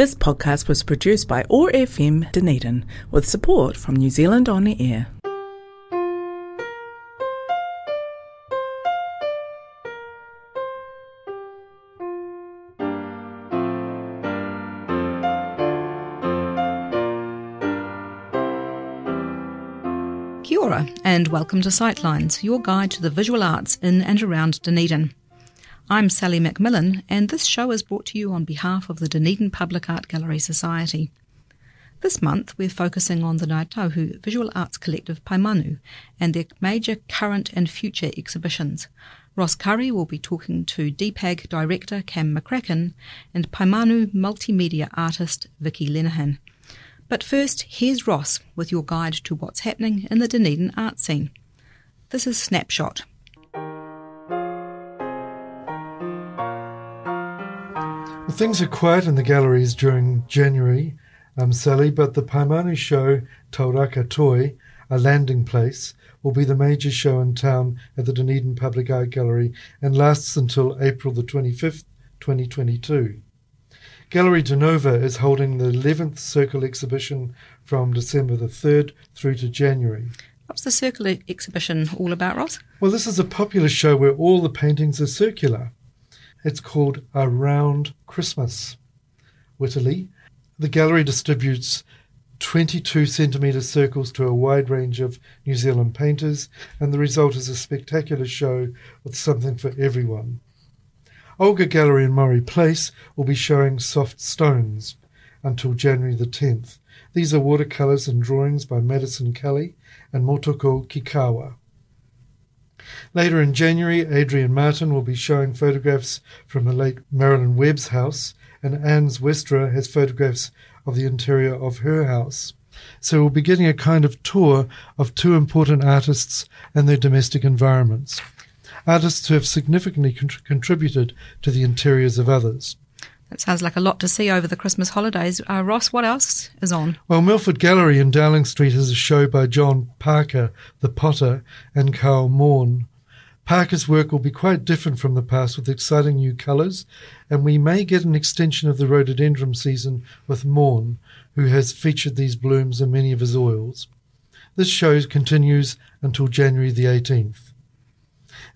This podcast was produced by OAR FM Dunedin with support from New Zealand On the Air. Kia ora, and welcome to Sightlines, your guide to the visual arts in and around Dunedin. I'm Sally Macmillan, and this show is brought to you on behalf of the Dunedin Public Art Gallery Society. This month, we're focusing on the Ngāi Tahu Visual Arts Collective Paemanu and their major current and future exhibitions. Ross Curry will be talking to DPAG director Cam McCracken and Paemanu multimedia artist Vicky Lenehan. But first, here's Ross with your guide to what's happening in the Dunedin art scene. This is Snapshot, things are quiet in the galleries during January, um, Sally, but the Paemanu show Tauraka Toi, a landing place, will be the major show in town at the Dunedin Public Art Gallery and lasts until April the 25th, 2022. Gallery De Novo is holding the 11th Circle exhibition from December the 3rd through to January. What's the Circle exhibition all about, Ross? Well, this is a popular show where all the paintings are circular. It's called Around Christmas. Wittily, the gallery distributes 22 centimetre circles to a wide range of New Zealand painters, and the result is a spectacular show with something for everyone. Olga Gallery in Moray Place will be showing soft stones until January the 10th. These are watercolours and drawings by Madison Kelly and Motoko Kikawa. Later in January, Adrian Martin will be showing photographs from the late Marilyn Webb's house, and Ans Westra has photographs of the interior of her house. So we'll be getting a kind of tour of two important artists and their domestic environments. Artists who have significantly contributed to the interiors of others. That sounds like a lot to see over the Christmas holidays. Uh, Ross, what else is on? Well, Milford Gallery in Dowling Street has a show by John Parker, the potter, and Karl Maughan. Parker's work will be quite different from the past with exciting new colours, and we may get an extension of the rhododendron season with Maughan, who has featured these blooms in many of his oils. This show continues until January the 18th.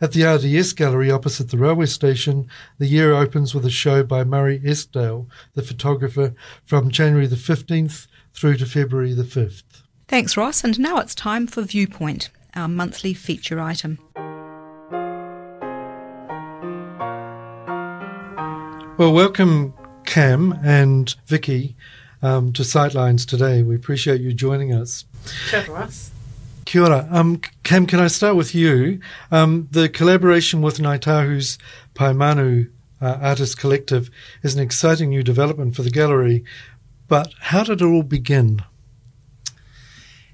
At the RDS Gallery opposite the railway station, the year opens with a show by Murray Eskdale, the photographer, from January the 15th through to February the 5th. Thanks, Ross. And now it's time for Viewpoint, our monthly feature item. Well, welcome, Cam and Vicky, um, to Sightlines today. We appreciate you joining us. Kia ora. Kia ora. Um, Cam, can I start with you? Um, the collaboration with Ngāi Tahu's Paemanu uh, Artist Collective is an exciting new development for the gallery. But how did it all begin?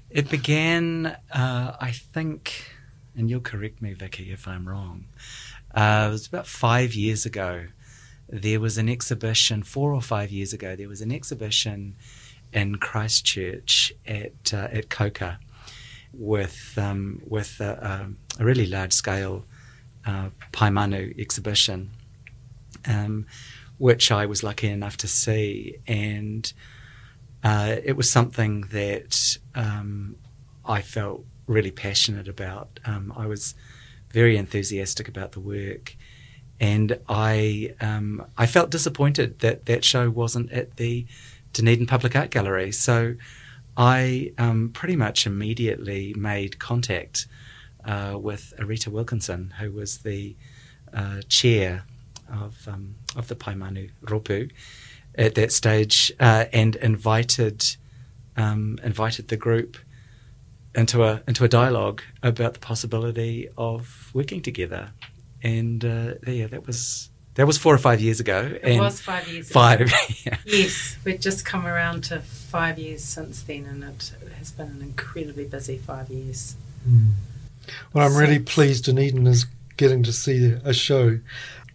It began, uh, I think, and you'll correct me, Vicky, if I'm wrong. Uh, it was about five years ago there was an exhibition four or five years ago. There was an exhibition in Christchurch at uh, at CoCA with um, with a, a, really large scale uh, Paemanu exhibition, um, which I was lucky enough to see, and uh, it was something that um, I felt really passionate about. Um, I was very enthusiastic about the work and I um, I felt disappointed that that show wasn't at the Dunedin Public Art Gallery. So I um, pretty much immediately made contact uh, with Areta Wilkinson, who was the uh, chair of um, of the Paemanu Ropu at that stage, uh, and invited um, invited the group into a into a dialogue about the possibility of working together. And uh, yeah, that was that was four or five years ago. It was five years. Five. yeah. Yes, we've just come around to five years since then, and it has been an incredibly busy five years. Mm. Well, I'm really pleased Dunedin is getting to see a show.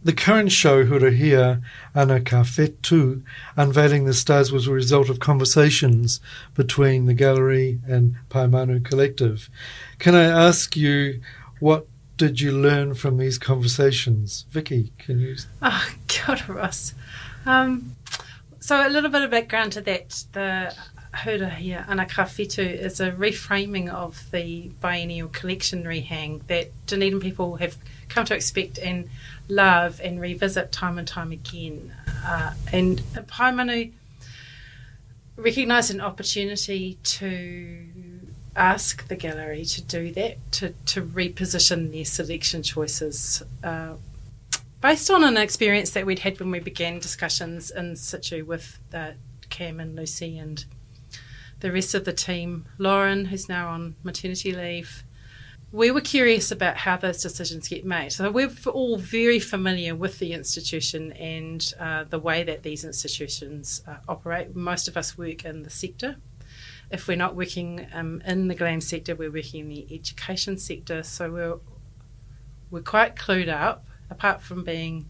The current show, Hurahia Ana Kā Whetū, Unveiling the Stars, was a result of conversations between the gallery and Paemanu Collective. Can I ask you what did you learn from these conversations? Vicky, can you? Oh, God, Ross. Um, So a little bit of background to that. The Hura here, Anaka Fitu, is a reframing of the biennial collection rehang that Dunedin people have come to expect and love and revisit time and time again. Uh, and Paemanu recognised an opportunity to ask the gallery to do that, to, to reposition their selection choices uh, based on an experience that we'd had when we began discussions in situ with uh, Cam and Lucy and the rest of the team. Lauren, who's now on maternity leave, we were curious about how those decisions get made. So we're all very familiar with the institution and uh, the way that these institutions uh, operate. Most of us work in the sector. If we're not working um, in the GLAM sector, we're working in the education sector. So we're we're quite clued up. Apart from being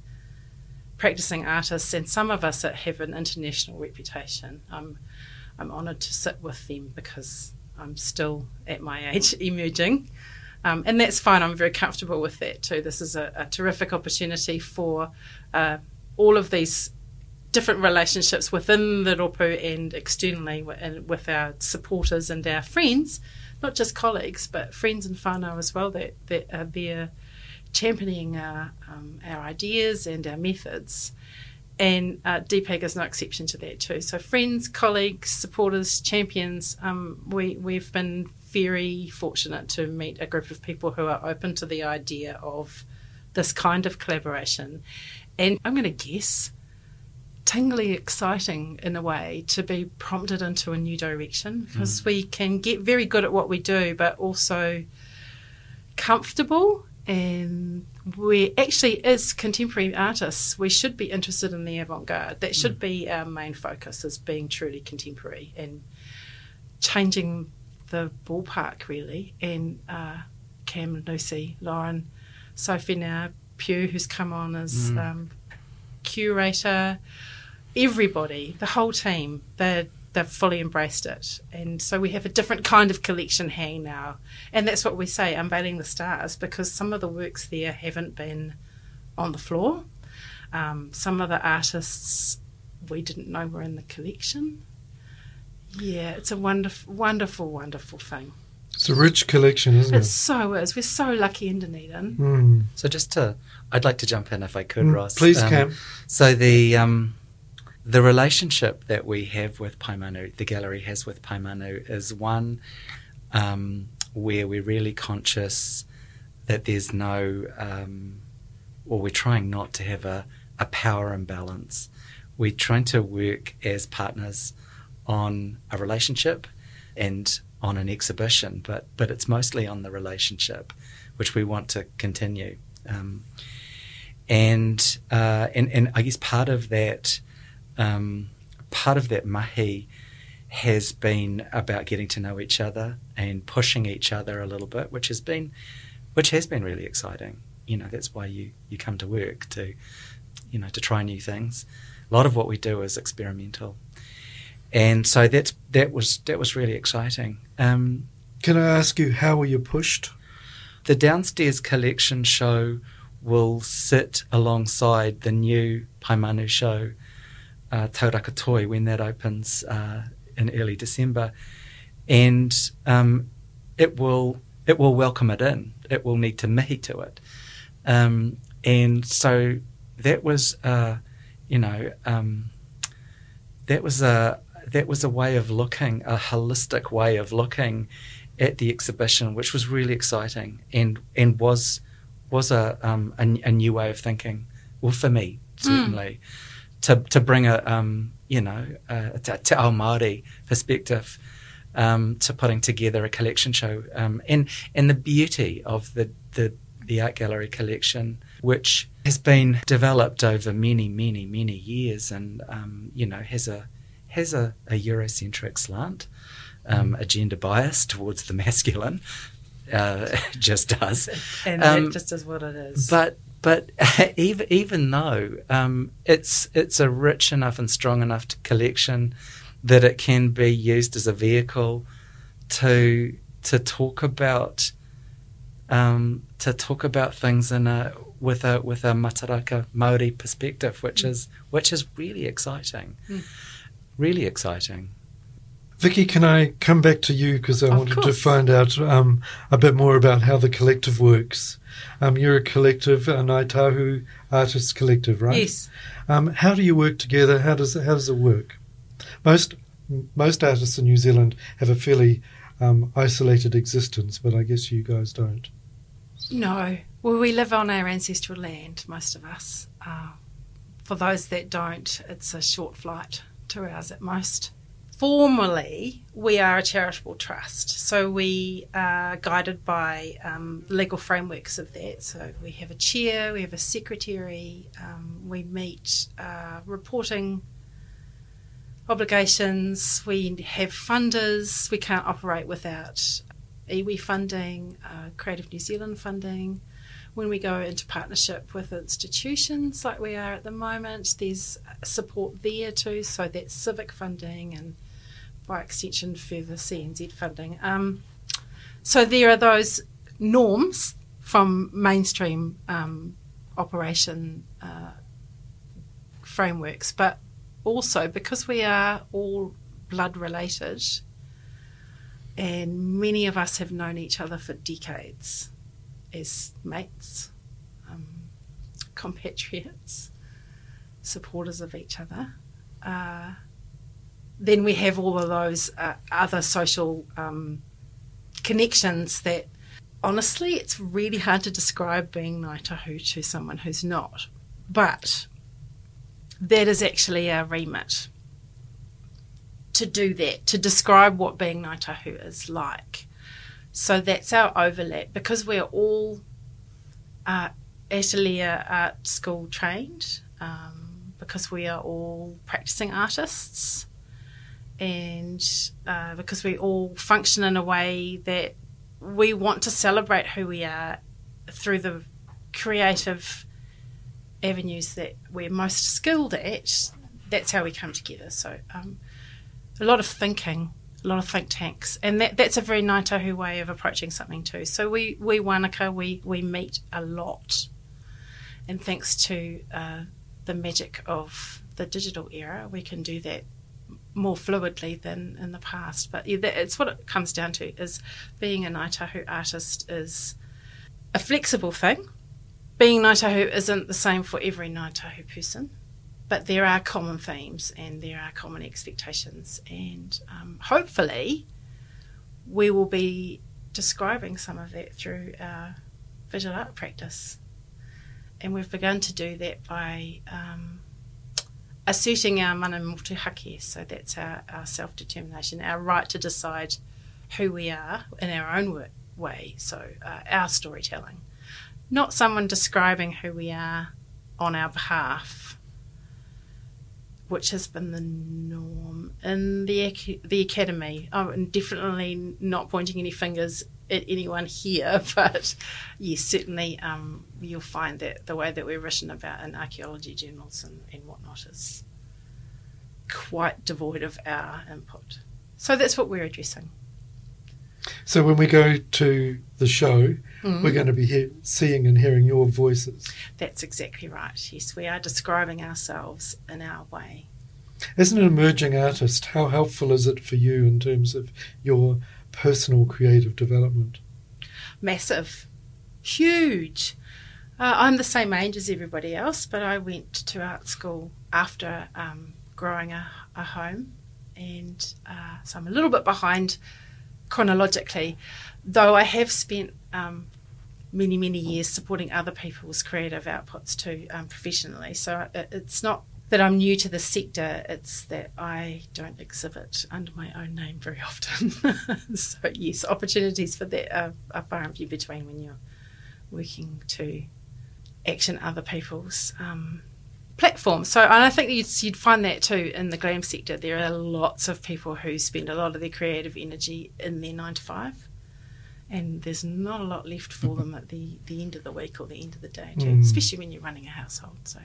practicing artists, and some of us that have an international reputation, I'm I'm honoured to sit with them because I'm still at my age emerging. Um, and that's fine. I'm very comfortable with that too. This is a, a terrific opportunity for uh, all of these different relationships within the Ropu and externally with our supporters and our friends, not just colleagues, but friends and whānau as well that, that are there championing our, um, our ideas and our methods. And uh, DPAG is no exception to that too. So friends, colleagues, supporters, champions, um, we, we've been very fortunate to meet a group of people who are open to the idea of this kind of collaboration. And I'm going to guess tingly exciting in a way to be prompted into a new direction because mm. we can get very good at what we do, but also comfortable. And we actually, as contemporary artists, we should be interested in the avant garde. That should mm. be our main focus, is being truly contemporary and changing the ballpark really, and uh, Cam, Lucy, Lauren, Sophie now, Pew, who's come on as mm. um, curator, everybody, the whole team, they they've fully embraced it, and so we have a different kind of collection hang now, and that's what we say, unveiling the stars, because some of the works there haven't been on the floor. Um, some of the artists we didn't know were in the collection. Yeah, it's a wonderful, wonderful, wonderful thing. It's a rich collection, isn't it? It so is. We're so lucky in Dunedin. Mm. So just to, I'd like to jump in if I could, mm, Ross. Please, um, Cam. So the um, the relationship that we have with Paemanu, the gallery has with Paemanu, is one um, where we're really conscious that there's no, um, or we're trying not to have a, a power imbalance. We're trying to work as partners on a relationship and on an exhibition, but but it's mostly on the relationship, which we want to continue. Um, and uh, and and I guess part of that um, part of that mahi has been about getting to know each other and pushing each other a little bit, which has been which has been really exciting. You know, that's why you you come to work to you know to try new things. A lot of what we do is experimental and so that's that was that was really exciting. Um, Can I ask you how were you pushed? The downstairs collection show will sit alongside the new Paemanu show, uh, Tauraka Toi, when that opens uh, in early December, and um, it will it will welcome it in. It will need to mihi to it, um, and so that was, uh, you know, um, that was a that was a way of looking, a holistic way of looking at the exhibition, which was really exciting and and was was a um, a, a, new way of thinking. Well, for me certainly, mm. To to bring a um, you know a, a te ao Māori perspective um, to putting together a collection show, um, and and the beauty of the the the art gallery collection, which has been developed over many many many years, and um, you know has a has a, a Eurocentric slant, um, a gender bias towards the masculine. Uh, just does, and um, just is what it is. But but even even though um, it's it's a rich enough and strong enough collection that it can be used as a vehicle to to talk about um, to talk about things in a with a with a Mataraka Maori perspective, which is which is really exciting, Mm. really exciting. Vicky, can I come back to you because I Of wanted to find out um, a bit more about how the collective works. Um, you're a collective, a Ngāi Tahu Artists Collective, right? Yes. Um, how do you work together? How does how does it work? Most most artists in New Zealand have a fairly um, isolated existence, but I guess you guys don't. No. Well, we live on our ancestral land, most of us. Uh, for those that don't, it's a short flight, two hours at most. Formally, we are a charitable trust, so we are guided by um, legal frameworks of that. So we have a chair, we have a secretary, um, we meet uh, reporting obligations, we have funders, we can't operate without iwi funding, uh, Creative New Zealand funding. When we go into partnership with institutions like we are at the moment, there's support there too. So that's civic funding and by extension further CNZ funding. Um, so there are those norms from mainstream um, operation uh, frameworks, but also because we are all blood related and many of us have known each other for decades as mates, um, compatriots, supporters of each other. Uh, then we have all of those uh, other social um, connections that honestly it's really hard to describe being Ngaitahu to someone who's not. But that is actually our remit to do that, to describe what being Ngaitahu is like. So that's our overlap because we're all uh, Atelier Art School trained, um, because we are all practicing artists, and uh, because we all function in a way that we want to celebrate who we are through the creative avenues that we're most skilled at. That's how we come together. So, um, a lot of thinking, a lot of think tanks, and that, that's a very Ngaitahu way of approaching something too. So we we Wanaka we we meet a lot, and thanks to uh, the magic of the digital era, we can do that more fluidly than in the past. But yeah, it's what it comes down to: is being a Ngaitahu artist is a flexible thing. Being Ngaitahu isn't the same for every Ngaitahu person but there are common themes and there are common expectations, and um, hopefully, we will be describing some of that through our visual art practice. And we've begun to do that by um, asserting our mana motuhake, so that's our, our self determination, our right to decide who we are in our own way, so uh, our storytelling. Not someone describing who we are on our behalf which has been the norm in the the academy. Oh, and definitely not pointing any fingers at anyone here, but yes, certainly um, you'll find that the way that we're written about in archaeology journals and, and whatnot is quite devoid of our input. So that's what we're addressing. So when we go to the show, Mhm. we're going to be he- seeing and hearing your voices. That's exactly right. Yes, we are describing ourselves in our way. As an emerging artist, how helpful is it for you in terms of your personal creative development? massive, huge. Uh, I'm the same age as everybody else, but I went to art school after um, growing a, a home, and uh, so I'm a little bit behind chronologically, though I have spent um, many, many years supporting other people's creative outputs too um, professionally. So it, it's not that I'm new to the sector, it's that I don't exhibit under my own name very often. so, yes, opportunities for that are, are far and few between when you're working to action other people's um, platforms. So, and I think you'd, you'd find that too in the glam sector. There are lots of people who spend a lot of their creative energy in their nine to five. And there's not a lot left for them at the, the end of the week or the end of the day, too, Mm. especially when you're running a household. So,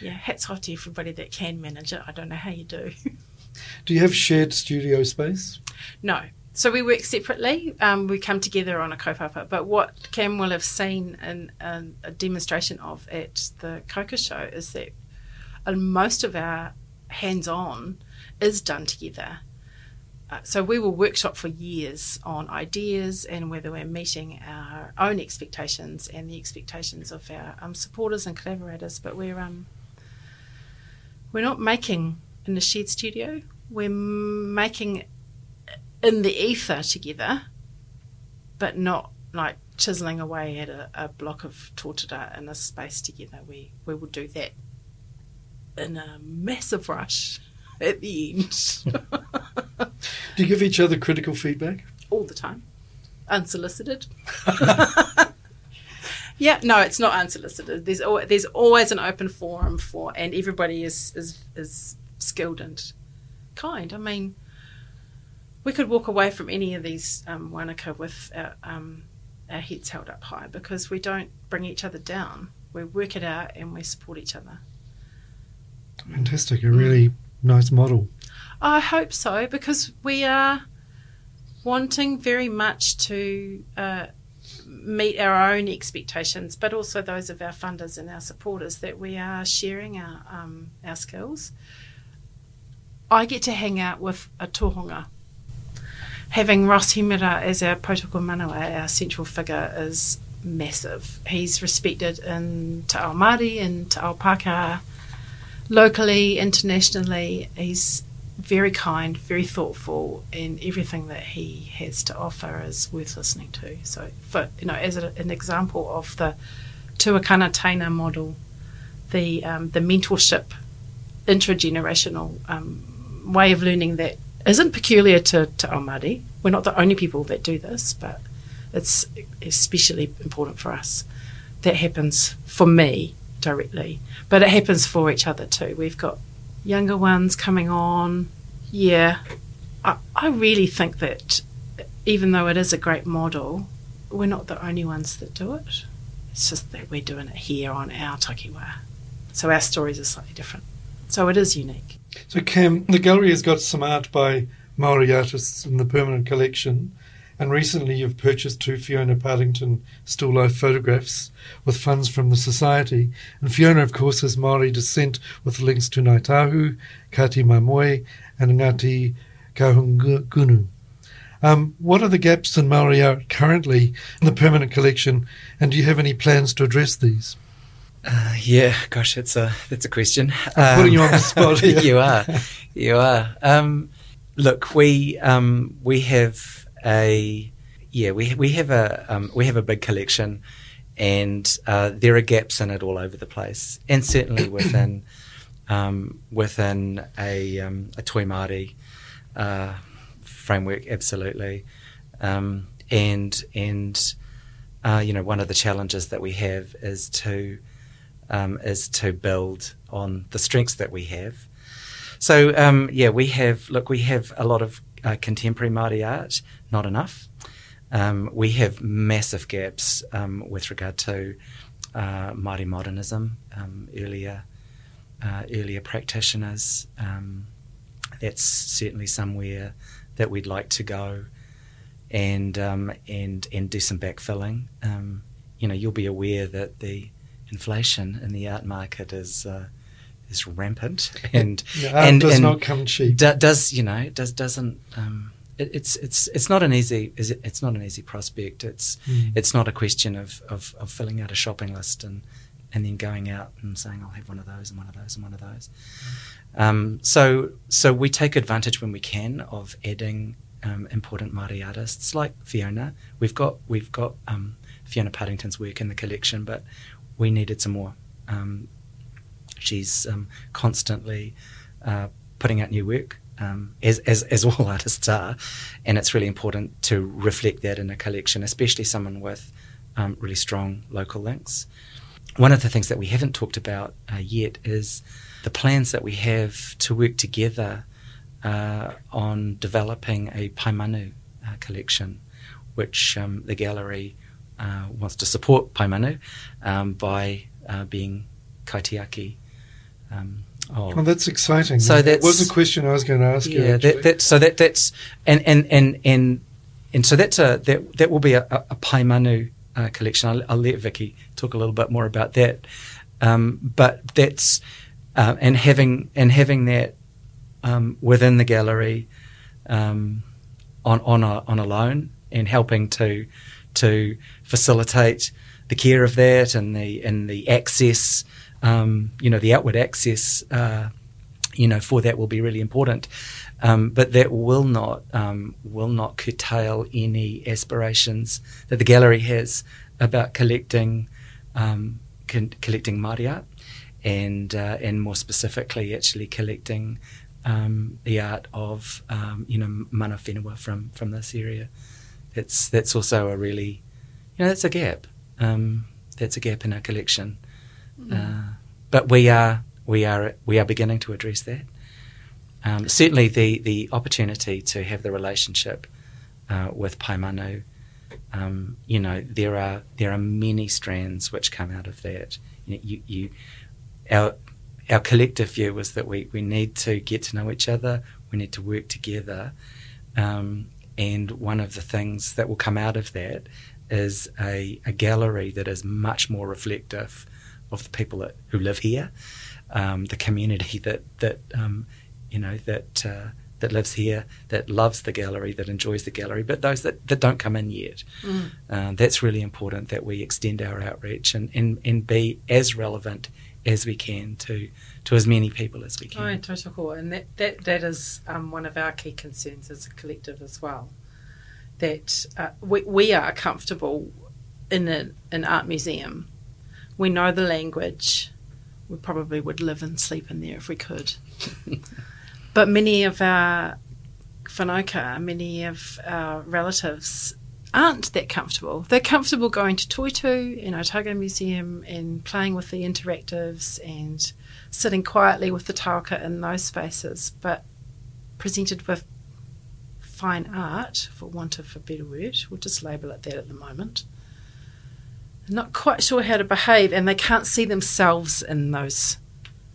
yeah, hats off to everybody that can manage it. I don't know how you do. Do you have shared studio space? no, so we work separately. Um, we come together on a kaupapa. But what Cam will have seen in, in a demonstration of at the CoCA Show is that uh, most of our hands-on is done together. Uh, so we will workshop for years on ideas and whether we're meeting our own expectations and the expectations of our um, supporters and collaborators. But we're um, we're not making in the shed studio. We're making in the ether together, but not like chiseling away at a, a block of tōtara in a space together. We we will do that in a massive rush at the end. Do you give each other critical feedback? All the time. Unsolicited. yeah, no, it's not unsolicited. There's al- there's always an open forum for, and everybody is is is skilled and kind. I mean, we could walk away from any of these um, Wanaka with our, um, our heads held up high because we don't bring each other down. We work it out and we support each other. Fantastic. A really nice model. I hope so because we are wanting very much to uh, meet our own expectations, but also those of our funders and our supporters that we are sharing our um, our skills. I get to hang out with a tohunga. Having Ross Hemera as our protocol manawa, our central figure, is massive. He's respected in Te Ao Māori and Te Ao Pākehā, locally, internationally. He's very kind, very thoughtful, and everything that he has to offer is worth listening to. So, for you know, as a, an example of the Tuakana Taina model, the um, the mentorship, intergenerational um, way of learning that isn't peculiar to to Māori. We're not the only people that do this, but it's especially important for us. That happens for me directly, but it happens for each other too. We've got younger ones coming on. Yeah, I, I really think that even though it is a great model, we're not the only ones that do it. It's just that we're doing it here on our takiwa. So our stories are slightly different. So it is unique. So, Cam, the gallery has got some art by Maori artists in the permanent collection, and recently you've purchased two Fiona Partington still life photographs with funds from the Society. And Fiona, of course, has Maori descent with links to Ngāi Tahu, Kati Mamoe, and Ngāti Kahungunu. Um, what are the gaps in Maori art currently in the permanent collection, and do you have any plans to address these? Uh, yeah, gosh, that's a that's a question. I'm putting you on the spot you are, you are. Um, look, we um, we have a yeah we we have a um, we have a big collection, and uh, there are gaps in it all over the place, and certainly within um, within a um, a Toi Māori uh, framework, absolutely, um, and and uh, you know one of the challenges that we have is to um, is to build on the strengths that we have. So um, yeah, we have look, we have a lot of uh, contemporary Māori art, not enough. Um, we have massive gaps um, with regard to uh, Māori modernism, um, earlier uh, earlier practitioners. Um, that's certainly somewhere that we'd like to go, and and and do some backfilling. you know, you'll be aware that the inflation in the art market is uh, is rampant, and Yeah, art and, does and not come cheap. do- does you know does doesn't um, it, it's it's it's not an easy is it, it's not an easy prospect. It's Mm. it's not a question of, of of filling out a shopping list and and then going out and saying I'll have one of those and one of those and one of those. Um, so so we take advantage when we can of adding um, important Māori artists like Fiona. We've got we've got um, Fiona Partington's work in the collection, but we needed some more. Um, she's um, constantly uh, putting out new work, um, as, as, as all artists are, and it's really important to reflect that in a collection, especially someone with um, really strong local links. One of the things that we haven't talked about uh, yet is the plans that we have to work together uh, on developing a Paemanu uh, collection, which um, the gallery uh, wants to support Paemanu um, by uh, being kaitiaki um, of Oh, that's exciting. So that was that's- a question I was going to ask you. yeah, that, that, so that that's and and and and and so that's a that that will be a, a, a Paemanu uh, collection. I'll, I'll let Vicky talk a little bit more about that. Um, but that's uh, and having and having that um, within the gallery um, on on a on a loan and helping to to facilitate the care of that and the and the access, um, you know, the outward access. Uh, you know, for that will be really important. Um, but that will not um, will not curtail any aspirations that the gallery has about collecting um, con- collecting Māori art and uh, and more specifically, actually collecting um, the art of um, you know mana whenua from from this area. That's that's also a really you know that's a gap. Um, that's a gap in our collection. Uh, but we are we are we are beginning to address that. Um, certainly, the the opportunity to have the relationship uh, with Paemanu, um, you know, there are there are many strands which come out of that. You, know, you, you our our collective view was that we, we need to get to know each other. We need to work together. Um, and one of the things that will come out of that is a, a gallery that is much more reflective of the people that, who live here, um, the community that that um, you know that uh, that lives here, that loves the gallery, that enjoys the gallery, but those that, that don't come in yet. Mm. Um, that's really important that we extend our outreach and, and, and be as relevant as we can to to as many people as we can. Oh. And that, that, that is um, one of our key concerns as a collective as well. That uh, we, we are comfortable in a, an art museum. We know the language. We probably would live and sleep in there if we could. but many of our whanaukā, many of our relatives aren't that comfortable. They're comfortable going to Toitu and Otago Museum and playing with the interactives and sitting quietly with the tauka in those spaces, but presented with fine art, for want of a better word, we'll just label it that at the moment. Not quite sure how to behave, and they can't see themselves in those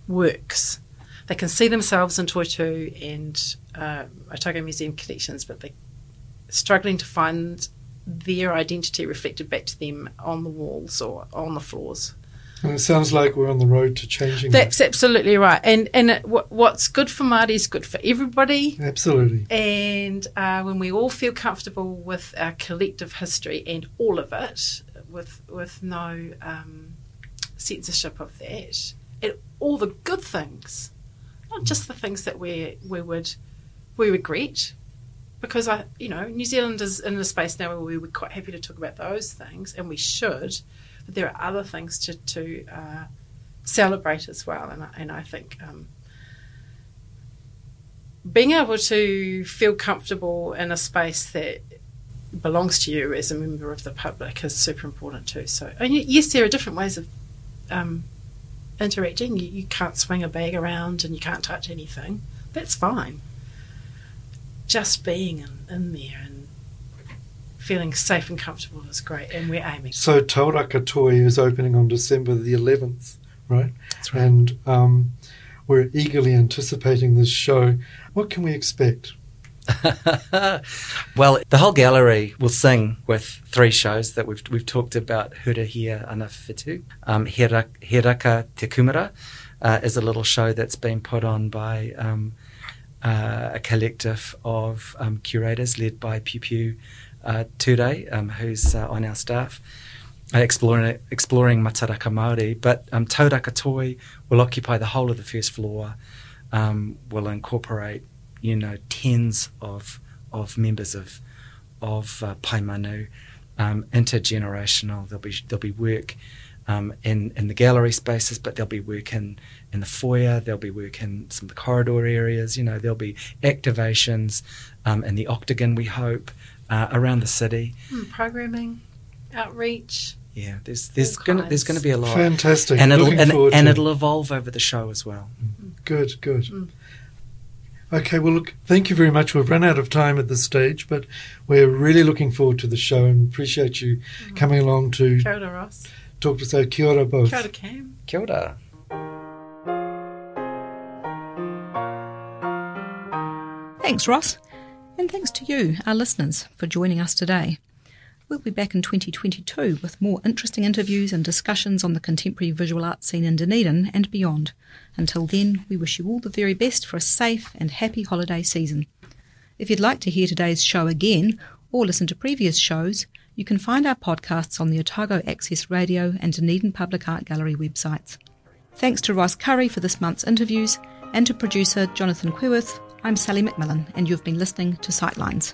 works. They can see themselves in Toitu and uh, Otago Museum collections, but they're struggling to find their identity reflected back to them on the walls or on the floors. And it sounds like we're on the road to changing that. That's absolutely right. And and it, what, what's good for Māori is good for everybody. Absolutely. And uh, when we all feel comfortable with our collective history and all of it, with with no um, censorship of that, all the good things, not just the things that we we would we regret, because I you know New Zealand is in a space now where we we're quite happy to talk about those things, and we should. But there are other things to to uh, celebrate as well, and I, and I think. Um, being able to feel comfortable in a space that belongs to you as a member of the public is super important too. So, and yes, there are different ways of um, interacting. You, you can't swing a bag around and you can't touch anything. That's fine. Just being in, in there and feeling safe and comfortable is great, and we're aiming. So Tauraka Toi is opening on December the 11th, right? That's right. And um, we're eagerly anticipating this show. What can we expect? well, the whole gallery will sing with three shows that we've we've talked about. Hurahia ana Whitu. Um, Hera, Heraka Te Kumara uh, is a little show that's been put on by um, uh, a collective of um, curators led by Piu Piu uh, Ture, um, who's uh, on our staff. Uh, exploring exploring Mataraka Māori, but um, Tauraka Toi will occupy the whole of the first floor. Um, will incorporate you know tens of of members of of uh, Paemanu, um, intergenerational. There'll be there'll be work um, in in the gallery spaces, but there'll be work in in the foyer. There'll be work in some of the corridor areas. You know, there'll be activations um, in the octagon. We hope uh, around the city. Hmm, programming, outreach. Yeah, there's there's gonna there's gonna be a lot, Fantastic. and it'll Looking and, forward and to it'll evolve over the show as well. Good, good. Mm. Okay, well, look, thank you very much. We've run out of time at this stage, but we're really looking forward to the show and appreciate you mm-hmm. coming along to Kia ora, Ross. talk to us. So, kia ora, both. Kia ora, Cam. Kia ora. Thanks, Ross. And thanks to you, our listeners, for joining us today. We'll be back in 2022 with more interesting interviews and discussions on the contemporary visual arts scene in Dunedin and beyond. Until then, we wish you all the very best for a safe and happy holiday season. If you'd like to hear today's show again or listen to previous shows, you can find our podcasts on the Otago Access Radio and Dunedin Public Art Gallery websites. Thanks to Ross Curry for this month's interviews and to producer Jonathan Queworth. I'm Sally McMillan, and you've been listening to Sightlines.